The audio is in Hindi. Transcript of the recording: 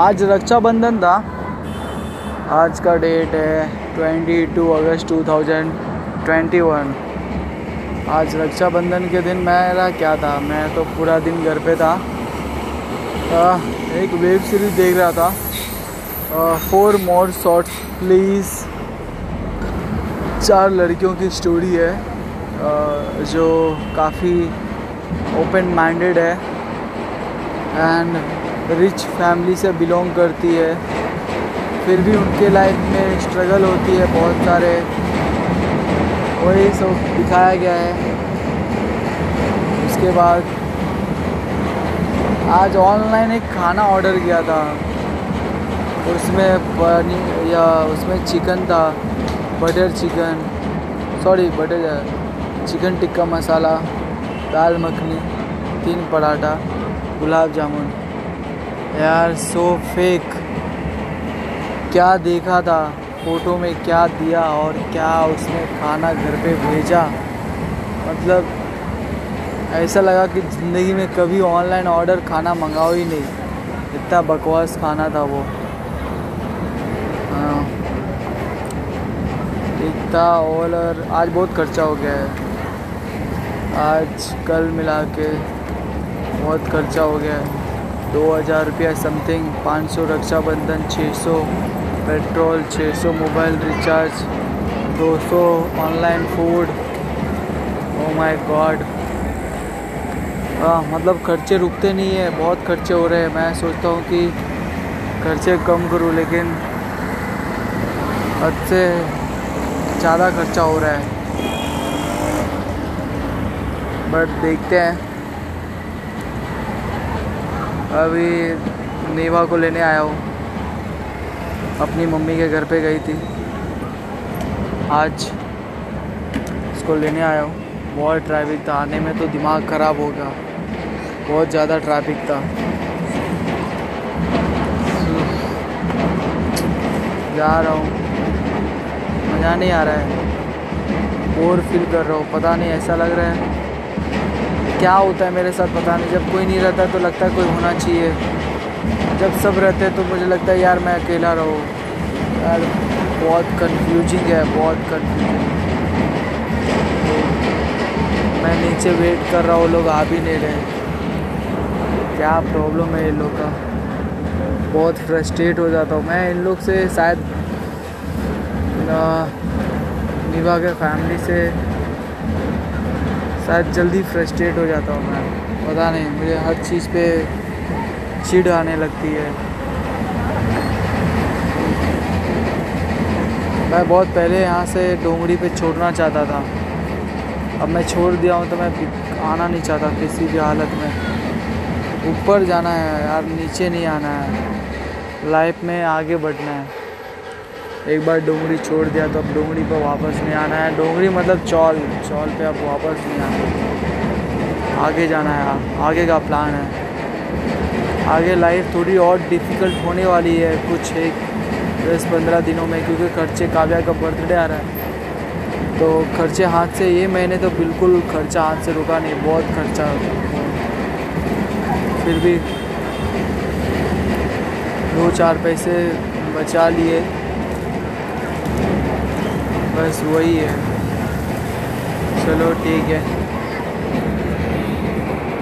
आज रक्षाबंधन था। आज का डेट है twenty two August two thousand twenty one आज रक्षाबंधन के दिन मेरा क्या था? मैं तो पूरा दिन घर पे था। आ, एक वेब सीरीज़ देख रहा था। फोर मोर शॉर्ट्स प्लीज़ चार लड़कियों की स्टोरी है। आ, जो काफ़ी ओपन माइंडेड है। एंड रिच फैमिली से बिलोंग करती है। फिर भी उनके लाइफ में स्ट्रगल होती है बहुत सारे। वही सब दिखाया गया है। उसके बाद आज ऑनलाइन एक खाना ऑर्डर किया था। उसमें पनीर या उसमें चिकन था। Butter chicken, sorry butter chicken tikka masala, dal makhani, तीन पराठा, गुलाब जामुन। यार सो फेक क्या देखा था? फ़ोटो में क्या दिया और क्या उसने खाना घर पे भेजा? मतलब ऐसा लगा कि ज़िंदगी में कभी ऑनलाइन ऑर्डर खाना मंगाओ ही नहीं। इतना बकवास खाना था वो। हाँ। इतना और आज बहुत खर्चा हो गया है। आज कल मिला के बहुत खर्चा हो गया है। दो हज़ार रुपया समथिंग, पाँच सौ रक्षाबंधन, छः सौ पेट्रोल, छः सौ मोबाइल रिचार्ज, दो सौ online food. Oh my god हाँ मतलब खर्चे रुकते नहीं है, बहुत खर्चे हो रहे हैं। मैं सोचता हूँ कि खर्चे कम करूँ, लेकिन हद से ज़्यादा खर्चा हो रहा है। बट देखते हैं। अभी नीवा को लेने आया हूँ। अपनी मम्मी के घर पे गई थी। आज इसको लेने आया हूँ। बहुत ट्रैफ़िक था। आने में तो दिमाग ख़राब हो गया। बहुत ज़्यादा ट्रैफ़िक था। जा रहा हूँ। मज़ा नहीं आ रहा है। बोर फील कर रहा हूँ। पता नहीं, ऐसा लग रहा है क्या होता है मेरे साथ पता नहीं। जब कोई नहीं रहता तो लगता है कोई होना चाहिए। जब सब रहते हैं तो मुझे लगता है, यार, मैं अकेला रहूँ। यार, बहुत कन्फ्यूजिंग है, बहुत कन्फ्यूजिंग मैं नीचे वेट कर रहा हूँ, लोग आ भी नहीं रहे। क्या प्रॉब्लम है इन लोग का? बहुत फ्रस्ट्रेट हो जाता हूँ। मैं इन लोग से शायद निभा के फैमिली से शायद जल्दी फ्रस्ट्रेट हो जाता हूँ मैं। पता नहीं, मुझे हर चीज़ पे चिढ़ आने लगती है। मैं बहुत पहले यहाँ से डोंगरी पे छोड़ना चाहता था। अब मैं छोड़ दिया हूँ तो मैं आना नहीं चाहता किसी भी हालत में। ऊपर जाना है यार, नीचे नहीं आना है। लाइफ में आगे बढ़ना है। एक बार डोंगरी छोड़ दिया तो अब डोंगरी पर वापस नहीं आना है। डोंगरी मतलब चौल। चौल पे अब वापस नहीं आना। आगे जाना है। आगे का प्लान है। आगे लाइफ थोड़ी और डिफ़िकल्ट होने वाली है कुछ एक दस पंद्रह दिनों में, क्योंकि खर्चे काव्या का बर्थडे आ रहा है। तो खर्चे हाथ से ये महीने तो बिल्कुल खर्चा हाथ से रुका नहीं, बहुत खर्चा फिर भी दो चार पैसे बचा लिए। बस वही है। चलो ठीक है।